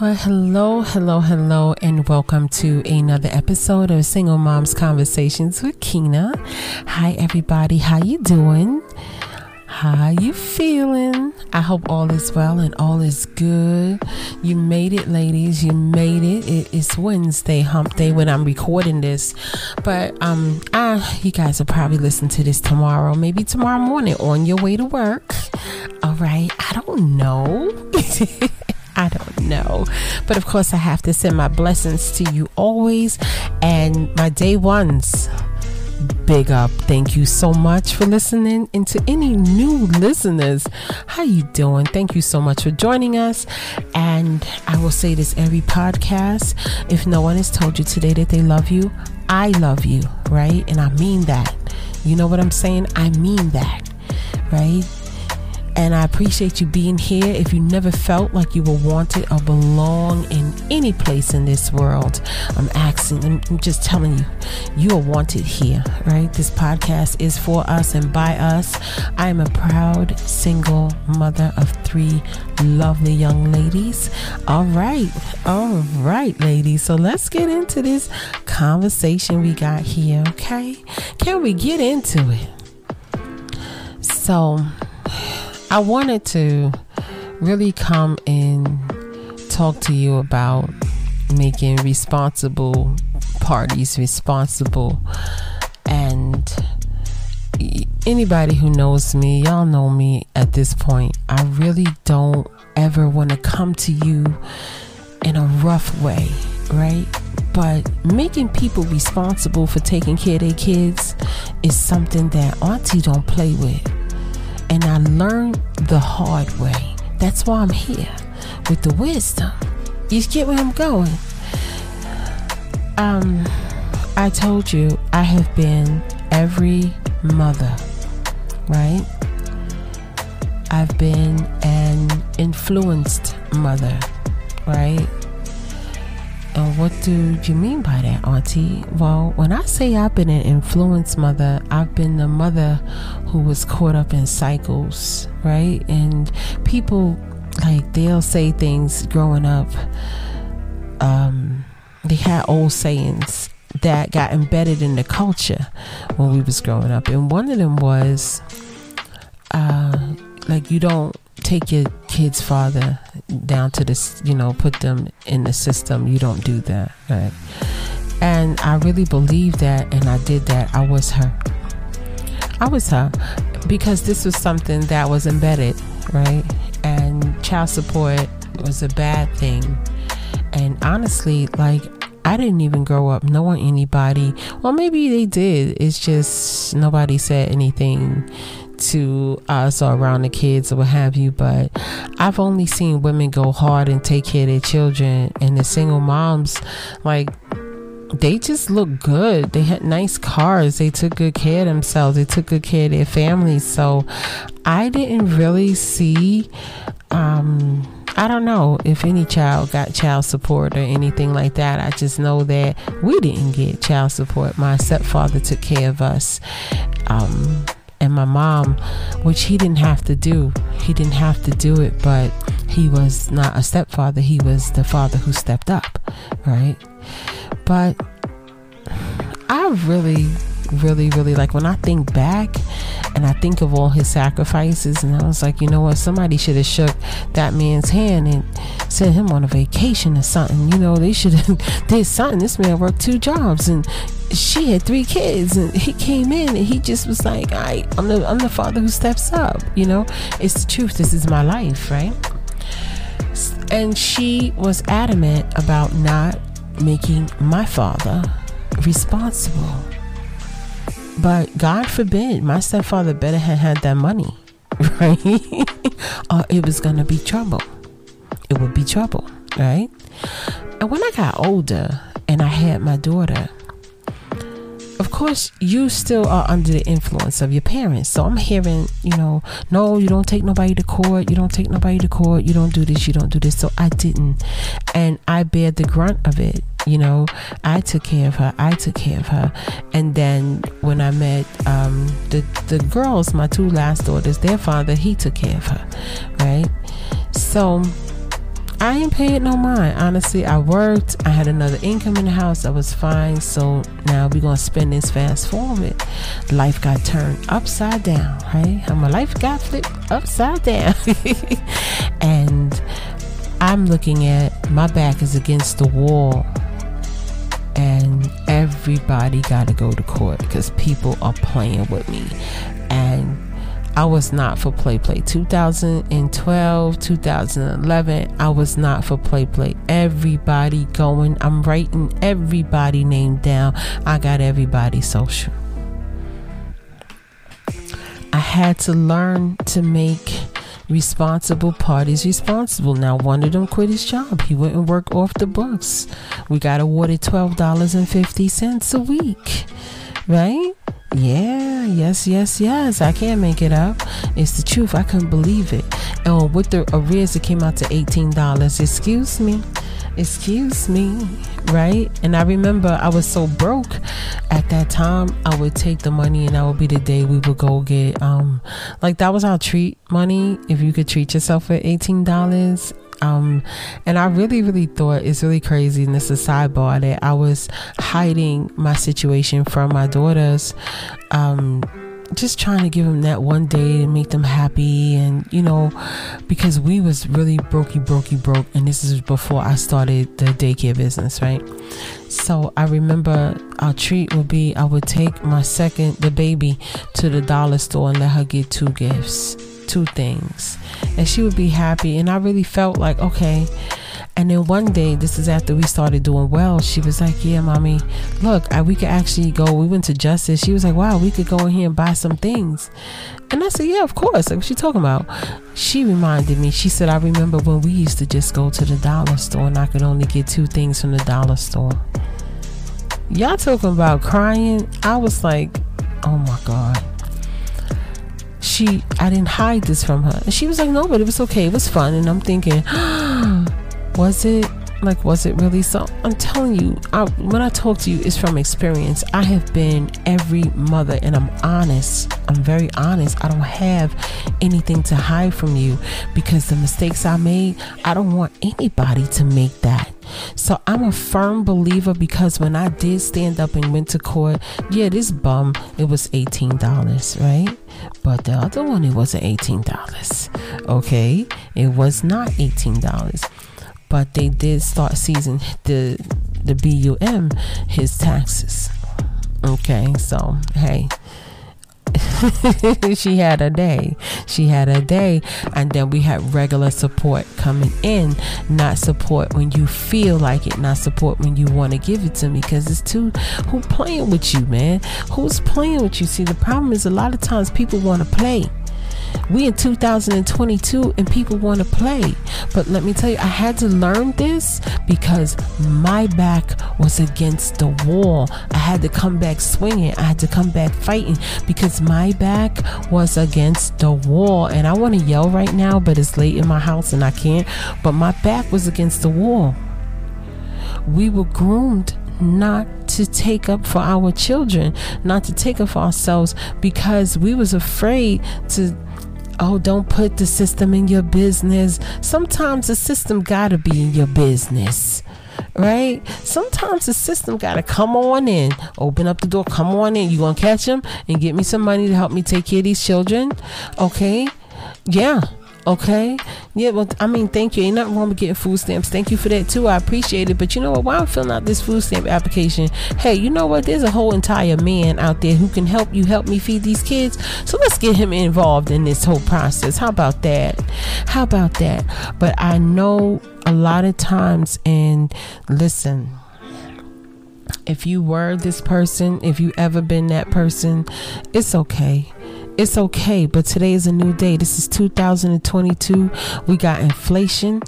Well, hello, hello, hello, and welcome to another episode of Single Moms Conversations with Keyna. Hi, everybody. How you doing? How you feeling? I hope all is well and all is good. You made it, ladies. You made it. it it's Wednesday, Hump Day, when I'm recording this. But um, I, you guys will probably listen to this tomorrow, maybe tomorrow morning on your way to work. All right. I don't know. I don't know. But of course, I have to send my blessings to you always and my day ones. Big up. Thank you so much for listening. And to any new listeners, how you doing? Thank you so much for joining us. And I will say this every podcast. If no one has told you today that they love you, I love you, right? And I mean that. You know what I'm saying? I mean that, right? And I appreciate you being here. If you never felt like you were wanted or belong in any place in this world, I'm asking, I'm just telling you, you are wanted here, right? This podcast is for us and by us. I am a proud single mother of three lovely young ladies. All right, all right, ladies. So let's get into this conversation we got here, okay? Can we get into it? So, I wanted to really come and talk to you about making responsible parties responsible. And anybody who knows me, y'all know me at this point. I really don't ever want to come to you in a rough way, right? But making people responsible for taking care of their kids is something that Auntie don't play with and I learned the hard way. That's why I'm here with the wisdom. You get where I'm going? Um, I told you I have been every mother, right? I've been an influenced mother, right? And what do you mean by that, Auntie? Well, when I say I've been an influence mother, I've been the mother who was caught up in cycles, right? And people, like, they'll say things growing up. Um, they had old sayings that got embedded in the culture when we was growing up. And one of them was, uh, like, you don't take your kid's father down to this, you know, put them in the system. You don't do that, right? And I really believe that, and I did that. I was her. I was her because this was something that was embedded, right? And child support was a bad thing. And honestly, like, I didn't even grow up knowing anybody. Well, maybe they did. It's just nobody said anything to us or around the kids or what have you, but I've only seen women go hard and take care of their children and the single moms like they just look good. They had nice cars. They took good care of themselves. They took good care of their families. So I didn't really see um I don't know if any child got child support or anything like that. I just know that we didn't get child support. My stepfather took care of us. Um, and my mom, which he didn't have to do. He didn't have to do it, but he was not a stepfather. He was the father who stepped up, right? But I really, really, really like when I think back and I think of all his sacrifices, and I was like, you know what? Somebody should have shook that man's hand and sent him on a vacation or something. You know, they should have did something. This man worked two jobs and she had three kids and he came in and he just was like I, I'm the I'm the father who steps up you know it's the truth this is my life right and she was adamant about not making my father responsible but God forbid my stepfather better have had that money right? Or it was gonna be trouble. It would be trouble right? And when I got older and I had my daughter of course you still are under the influence of your parents. So i'm hearing you know no you don't take nobody to court. You don't take nobody to court. You don't do this. You don't do this. So i didn't. And i bear the grunt of it you know i took care of her i took care of her and then when i met um, the the girls my two last daughters their father he took care of her right so I ain't paid no mind. Honestly, I worked. I had another income in the house. I was fine. So now we're gonna spend this fast forward. Life got turned upside down, right? How my life got flipped upside down. and I'm looking at my back is against the wall. And everybody got to go to court because people are playing with me. And I was not for play play. 2012, 2011, I was not for play play. Everybody going, I'm writing everybody name down. I got everybody social. I had to learn to make responsible parties responsible. Now, one of them quit his job. He and worked off the books. We got awarded $12.50 a week, right? Yeah, yes, yes, yes. I can't make it up. It's the truth. I couldn't believe it. And with the arrears, it came out to $18. Excuse me. Excuse me. Right? And I remember I was so broke at that time. I would take the money and that would be the day we would go get, um, like that was our treat money. If you could treat yourself for $18 um, and I really, really thought it's really crazy. And this is a sidebar that I was hiding my situation from my daughters. Um, just trying to give them that one day to make them happy and you know because we was really brokey brokey broke and this is before i started the daycare business right? So i remember our treat would be i would take my second the baby to the dollar store and let her get two gifts two things. And she would be happy and i really felt like okay and then one day this is after we started doing well she was like yeah mommy look I, we could actually go. We went to justice. She was like wow we could go in here and buy some things. And i said yeah of course. Like what she talking about? She reminded me. She said i remember when we used to just go to the dollar store and i could only get two things from the dollar store. Y'all talking about crying? I was like oh my god. She I didn't hide this from her. And she was like, No, but it was okay, it was fun. And I'm thinking, oh, was it? Like, was it really so? I'm telling you, I, when I talk to you, it's from experience. I have been every mother, and I'm honest. I'm very honest. I don't have anything to hide from you because the mistakes I made, I don't want anybody to make that. So I'm a firm believer because when I did stand up and went to court, yeah, this bum, it was $18, right? But the other one, it wasn't $18. Okay? It was not $18. But they did start seizing the the BUM his taxes. Okay, so hey, she had a day. She had a day. And then we had regular support coming in, not support when you feel like it, not support when you want to give it to me. Because it's too, who playing with you, man? Who's playing with you? See, the problem is a lot of times people want to play. We in 2022 and people want to play. But let me tell you, I had to learn this because my back was against the wall. I had to come back swinging. I had to come back fighting because my back was against the wall. And I want to yell right now, but it's late in my house and I can't. But my back was against the wall. We were groomed not to take up for our children, not to take up for ourselves because we was afraid to oh don't put the system in your business. Sometimes the system gotta be in your business right? Sometimes the system gotta come on in. Open up the door come on in. You gonna catch them and get me some money to help me take care of these children okay? Yeah Okay. Yeah, well, I mean, thank you. Ain't nothing wrong with getting food stamps. Thank you for that too. I appreciate it. But you know what? While I'm filling out this food stamp application, hey, you know what? There's a whole entire man out there who can help you help me feed these kids. So let's get him involved in this whole process. How about that? How about that? But I know a lot of times, and listen if you were this person, if you ever been that person, it's okay it's okay, but today is a new day. This is 2022. We got inflation.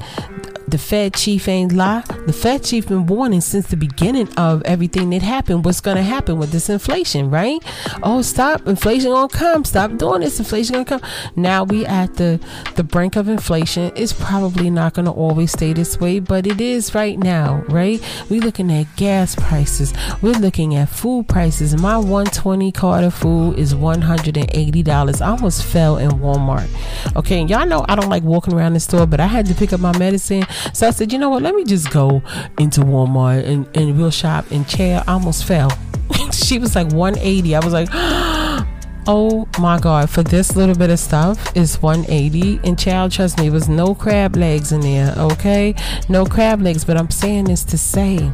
The Fed chief ain't lie. The Fed chief been warning since the beginning of everything that happened. What's to happen with this inflation, right? Oh, stop! Inflation gonna come. Stop doing this. Inflation gonna come. Now we at the the brink of inflation. It's probably not gonna always stay this way, but it is right now, right? We looking at gas prices. We're looking at food prices. My 120 cart of food is 180 dollars. I almost fell in Walmart. Okay, y'all know I don't like walking around the store, but I had to pick up my medicine, so I said, you know what? Let me just go into Walmart and and we'll shop. And chair almost fell. she was like 180. I was like. Oh my god, for this little bit of stuff is 180 and child trust me, it was no crab legs in there, okay? No crab legs, but I'm saying this to say,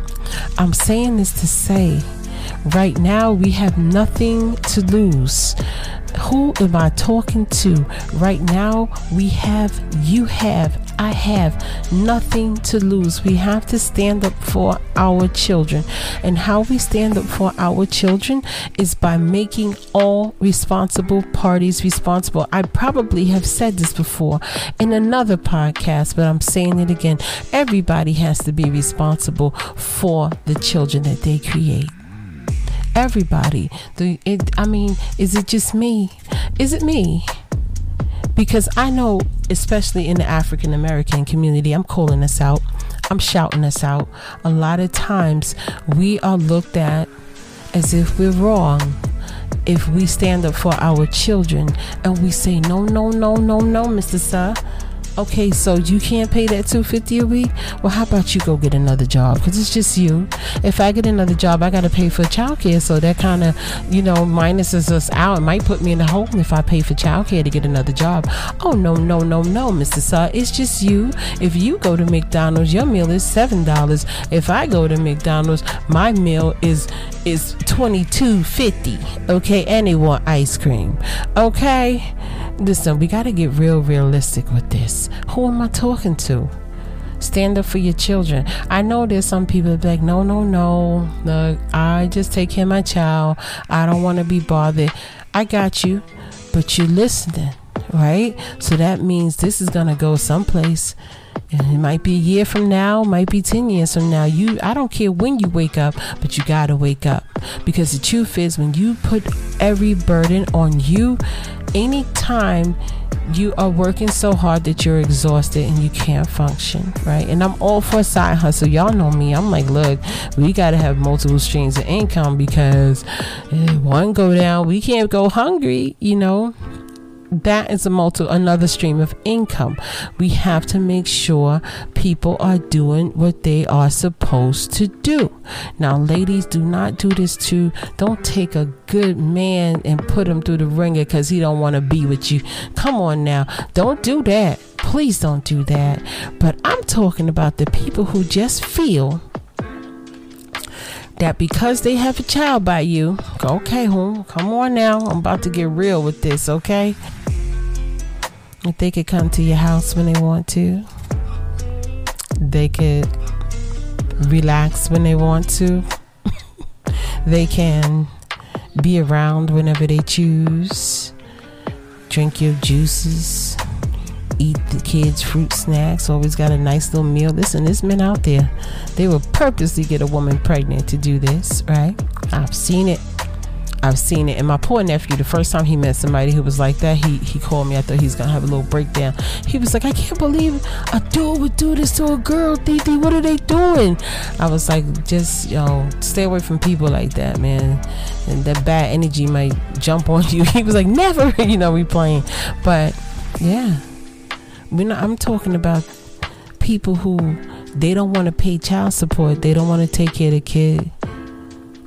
I'm saying this to say, right now we have nothing to lose who am I talking to? Right now, we have, you have, I have nothing to lose. We have to stand up for our children. And how we stand up for our children is by making all responsible parties responsible. I probably have said this before in another podcast, but I'm saying it again. Everybody has to be responsible for the children that they create everybody. The it, I mean, is it just me? Is it me? Because I know, especially in the African American community, I'm calling this out. I'm shouting this out. A lot of times we are looked at as if we're wrong if we stand up for our children and we say no no no no no mr sir okay so you can't pay that 250 a week? Well how about you go get another job? Because it's just you. If i get another job i got to pay for childcare so that kind of you know minuses us out. It might put me in the hole if i pay for childcare to get another job. Oh no no no no mr sir it's just you. If you go to mcdonald's your meal is seven dollars. If i go to mcdonald's my meal is is 22.50 okay? And they want ice cream okay listen we got to get real realistic with this. Who am i talking to? Stand up for your children. I know there's some people that like no no no. Look i just take care of my child. I don't want to be bothered. I got you but you're listening right? So that means this is gonna go someplace. And it might be a year from now, might be 10 years from now. You I don't care when you wake up, but you got to wake up. Because the truth is when you put every burden on you, anytime you are working so hard that you're exhausted and you can't function, right? And I'm all for side hustle. Y'all know me. I'm like, look, we got to have multiple streams of income because one go down, we can't go hungry, you know? That is a multi another stream of income. We have to make sure people are doing what they are supposed to do. Now, ladies, do not do this to don't take a good man and put him through the ringer because he don't want to be with you. Come on now, don't do that. Please don't do that. But I'm talking about the people who just feel that because they have a child by you, okay, home, come on now. I'm about to get real with this, okay? If they could come to your house when they want to, they could relax when they want to, they can be around whenever they choose, drink your juices, eat the kids' fruit snacks, always got a nice little meal. Listen, there's men out there, they will purposely get a woman pregnant to do this, right? I've seen it. I've seen it. And my poor nephew, the first time he met somebody who was like that, he, he called me. I thought he was going to have a little breakdown. He was like, I can't believe a dude would do this to a girl, Titi. What are they doing? I was like, just, you know, stay away from people like that, man. And that bad energy might jump on you. He was like, never, you know, we playing. But yeah, we I'm talking about people who they don't want to pay child support. They don't want to take care of the kid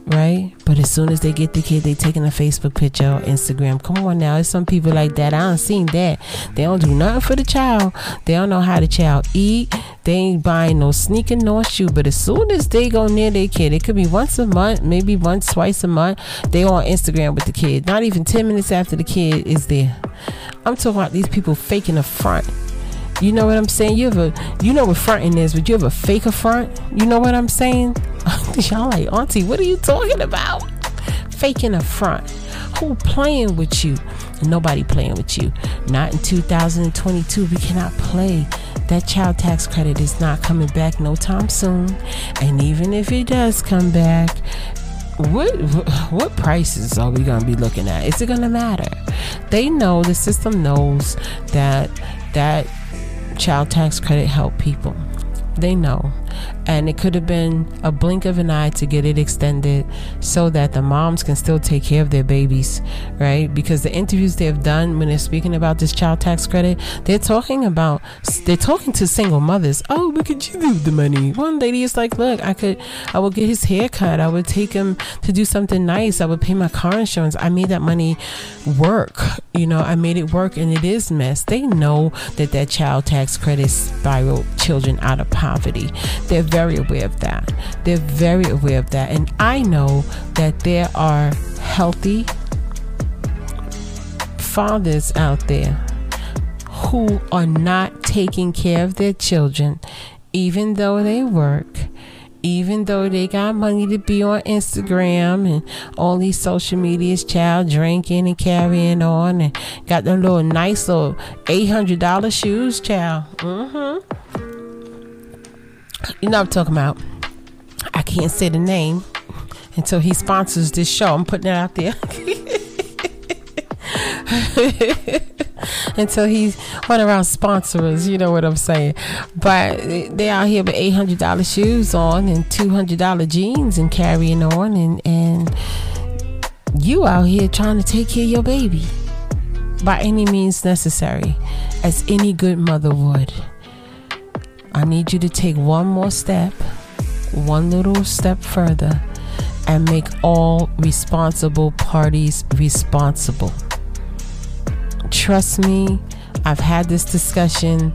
right? But as soon as they get the kid, they taking a Facebook picture or Instagram. Come on now, it's some people like that. I don't seen that. They don't do nothing for the child. They don't know how the child eat. They ain't buying no sneaker nor shoe. But as soon as they go near their kid, it could be once a month, maybe once, twice a month. They on Instagram with the kid. Not even ten minutes after the kid is there. I'm talking about these people faking a front. You know what I'm saying? You have a, you know what fronting is, but you have a fake front. You know what I'm saying? Y'all like, Auntie, what are you talking about? Faking a front. Who playing with you? Nobody playing with you. Not in 2022. We cannot play. That child tax credit is not coming back no time soon. And even if it does come back, what what prices are we to be looking at? Is it to matter? They know the system knows that that child tax credit help people. They know and it could have been a blink of an eye to get it extended so that the moms can still take care of their babies, right? Because the interviews they've done when they're speaking about this child tax credit, they're talking about they're talking to single mothers. Oh, look at you the money. One lady is like, look, I could I would get his hair cut. I would take him to do something nice. I would pay my car insurance. I made that money work. You know, I made it work and it is mess. They know that that child tax credit spiral children out of poverty. They're very aware of that. They're very aware of that. And I know that there are healthy fathers out there who are not taking care of their children, even though they work, even though they got money to be on Instagram and all these social medias, child drinking and carrying on, and got them little nice little eight hundred dollar shoes, child. Mm-hmm. You know I'm talking about. I can't say the name until he sponsors this show. I'm putting it out there. until he's one of our sponsors, you know what I'm saying. But they out here with eight hundred dollar shoes on and two hundred dollar jeans and carrying on and and you out here trying to take care of your baby by any means necessary, as any good mother would. I need you to take one more step, one little step further, and make all responsible parties responsible. Trust me, I've had this discussion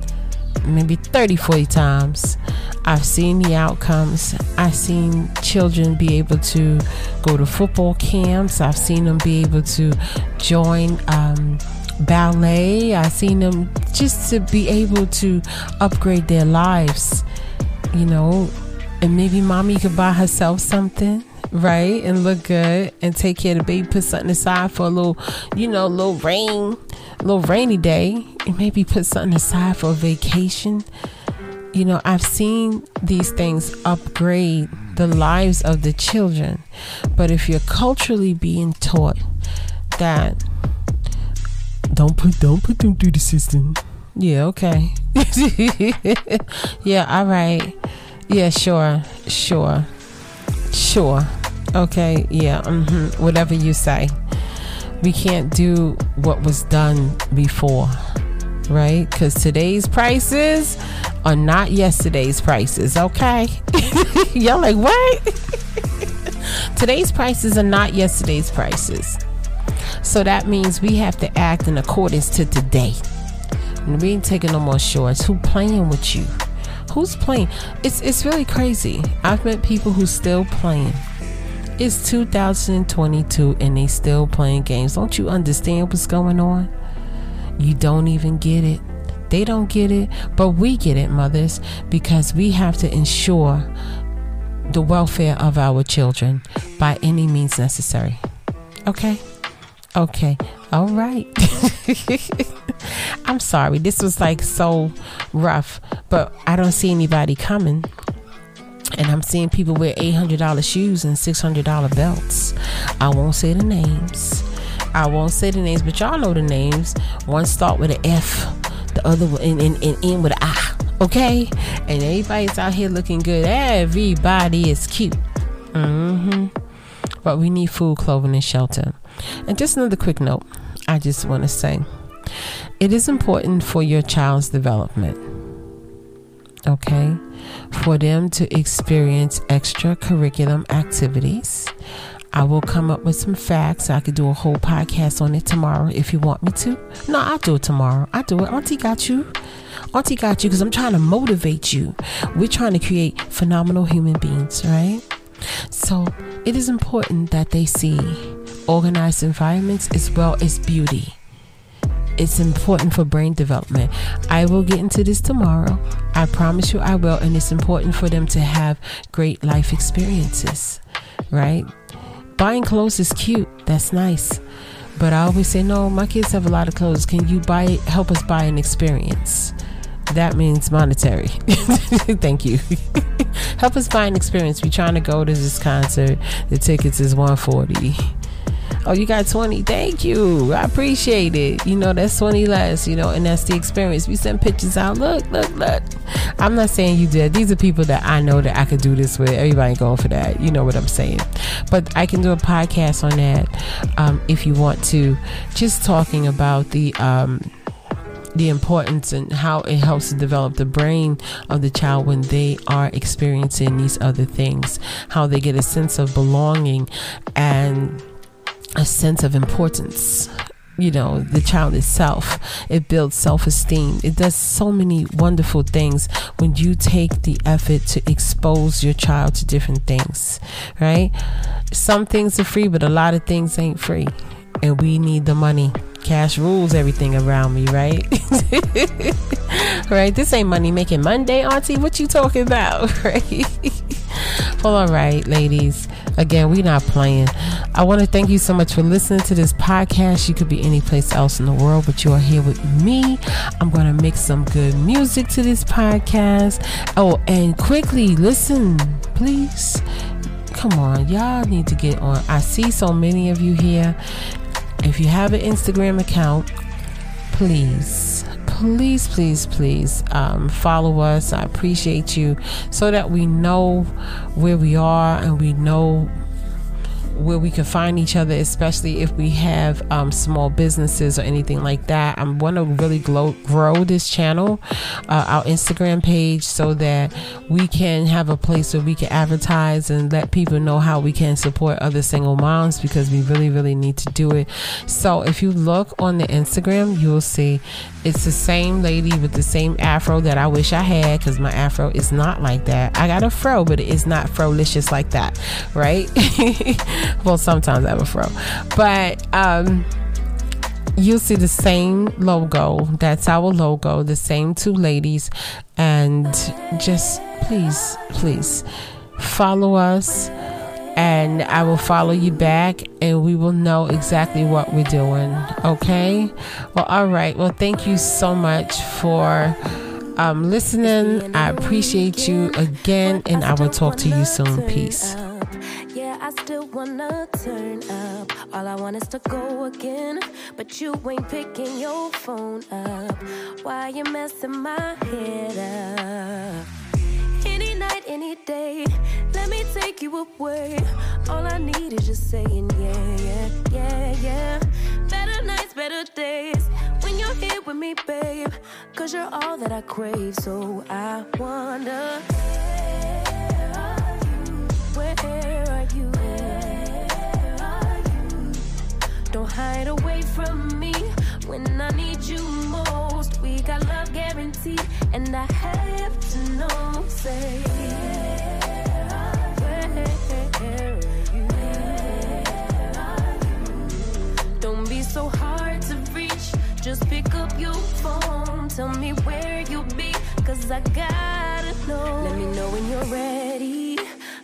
maybe 30, 40 times. I've seen the outcomes. I've seen children be able to go to football camps. I've seen them be able to join um, ballet. I've seen them just to be able to upgrade their lives, you know, and maybe mommy could buy herself something right and look good and take care of the baby put something aside for a little you know a little rain a little rainy day and maybe put something aside for a vacation you know i've seen these things upgrade the lives of the children but if you're culturally being taught that don't put don't put them through the system. Yeah, okay. yeah, all right. Yeah, sure, sure, sure. Okay, yeah, mm-hmm. whatever you say. We can't do what was done before, right? Because today's prices are not yesterday's prices, okay? Y'all like, what? today's prices are not yesterday's prices. So that means we have to act in accordance to today. And we ain't taking no more shorts. Who playing with you? Who's playing? It's it's really crazy. I've met people who still playing. It's 2022 and they still playing games. Don't you understand what's going on? You don't even get it. They don't get it, but we get it, mothers, because we have to ensure the welfare of our children by any means necessary. Okay? Okay. All right. I'm sorry. This was like so rough, but I don't see anybody coming. And I'm seeing people wear $800 shoes and $600 belts. I won't say the names. I won't say the names, but y'all know the names. One start with an F, the other one and, and, and end with an I. Okay? And everybody's out here looking good. Everybody is cute. Mm-hmm. But we need food, clothing, and shelter. And just another quick note I just want to say it is important for your child's development, okay, for them to experience extracurriculum activities. I will come up with some facts. I could do a whole podcast on it tomorrow if you want me to. No, I'll do it tomorrow. I'll do it. Auntie got you. Auntie got you because I'm trying to motivate you. We're trying to create phenomenal human beings, right? So it is important that they see organized environments as well as beauty. It's important for brain development. I will get into this tomorrow. I promise you I will. And it's important for them to have great life experiences, right? buying clothes is cute. That's nice. But I always say, no, my kids have a lot of clothes. Can you buy help us buy an experience? That means monetary. Thank you. help us buy an experience. We're trying to go to this concert. The tickets is 140 Oh, you got 20. Thank you. I appreciate it. You know, that's 20 less, you know, and that's the experience. We send pictures out. Look, look, look. I'm not saying you did. These are people that I know that I could do this with. Everybody going for that. You know what I'm saying. But I can do a podcast on that um, if you want to. Just talking about the. Um, the importance and how it helps to develop the brain of the child when they are experiencing these other things, how they get a sense of belonging and a sense of importance you know the child itself. It builds self-esteem. It does so many wonderful things when you take the effort to expose your child to different things right? Some things are free but a lot of things ain't free. And we need the money. Cash rules everything around me right? Right? This ain't money making monday auntie. What you talking about? Right well all right ladies Again, we're not playing. I want to thank you so much for listening to this podcast. You could be any place else in the world, but you are here with me. I'm going to make some good music to this podcast. Oh, and quickly listen, please. Come on, y'all need to get on. I see so many of you here. If you have an Instagram account, please please, please, please um, follow us. I appreciate you so that we know where we are and we know where we can find each other, especially if we have um, small businesses or anything like that. I want to really grow, grow this channel, uh, our Instagram page, so that we can have a place where we can advertise and let people know how we can support other single moms because we really, really need to do it. So if you look on the Instagram, you'll see it's the same lady with the same afro that I wish I had because my afro is not like that. I got a fro, but it is not frolicious like that, right? well, sometimes I have a fro, but um, you'll see the same logo. That's our logo, the same two ladies, and just please, please follow us. And I will follow you back, and we will know exactly what we're doing. Okay? Well, all right. Well, thank you so much for um, listening. I appreciate you again, and I will talk to you soon. Peace. I still wanna turn up. All I want is to go again. But you ain't picking your phone up. Why you messing my head up? Any night, any day, let me take you away. All I need is just saying, yeah, yeah, yeah, yeah. Better nights, better days when you're here with me, babe. Cause you're all that I crave, so I wonder. Your phone. Tell me where you be, cause I gotta know. Let me know when you're ready.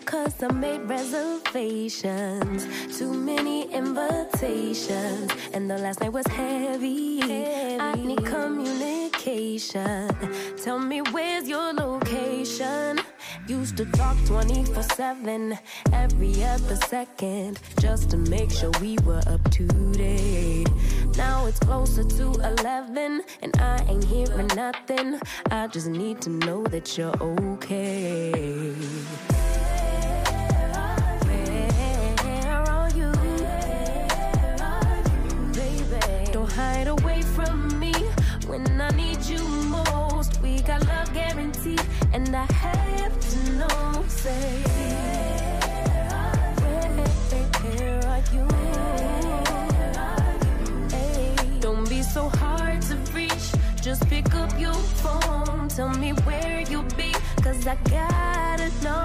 Cause I made reservations, too many invitations, and the last night was heavy. heavy. I need communication. Tell me where's your location? Used to talk 24 7, every other second, just to make sure we were up to date. Now it's closer to 11, and I ain't hearing nothing. I just need to know that you're okay. Baby, don't hide away from me when I need you Just pick up your phone. Tell me where you be, cause I gotta know.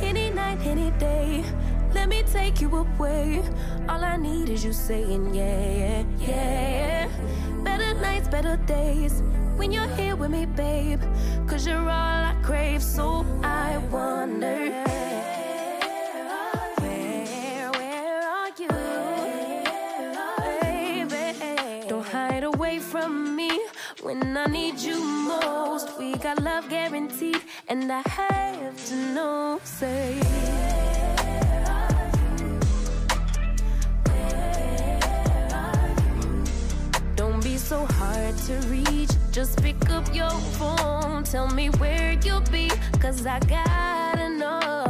Any night, any day let me take you away. All I need is you saying, yeah, yeah, yeah. Better nights, better days when you're here with me, babe. Cause you're all I crave, so I wonder. When I need you most. We got love guaranteed, and I have to know. Say, Don't be so hard to reach. Just pick up your phone. Tell me where you'll be, cause I gotta know.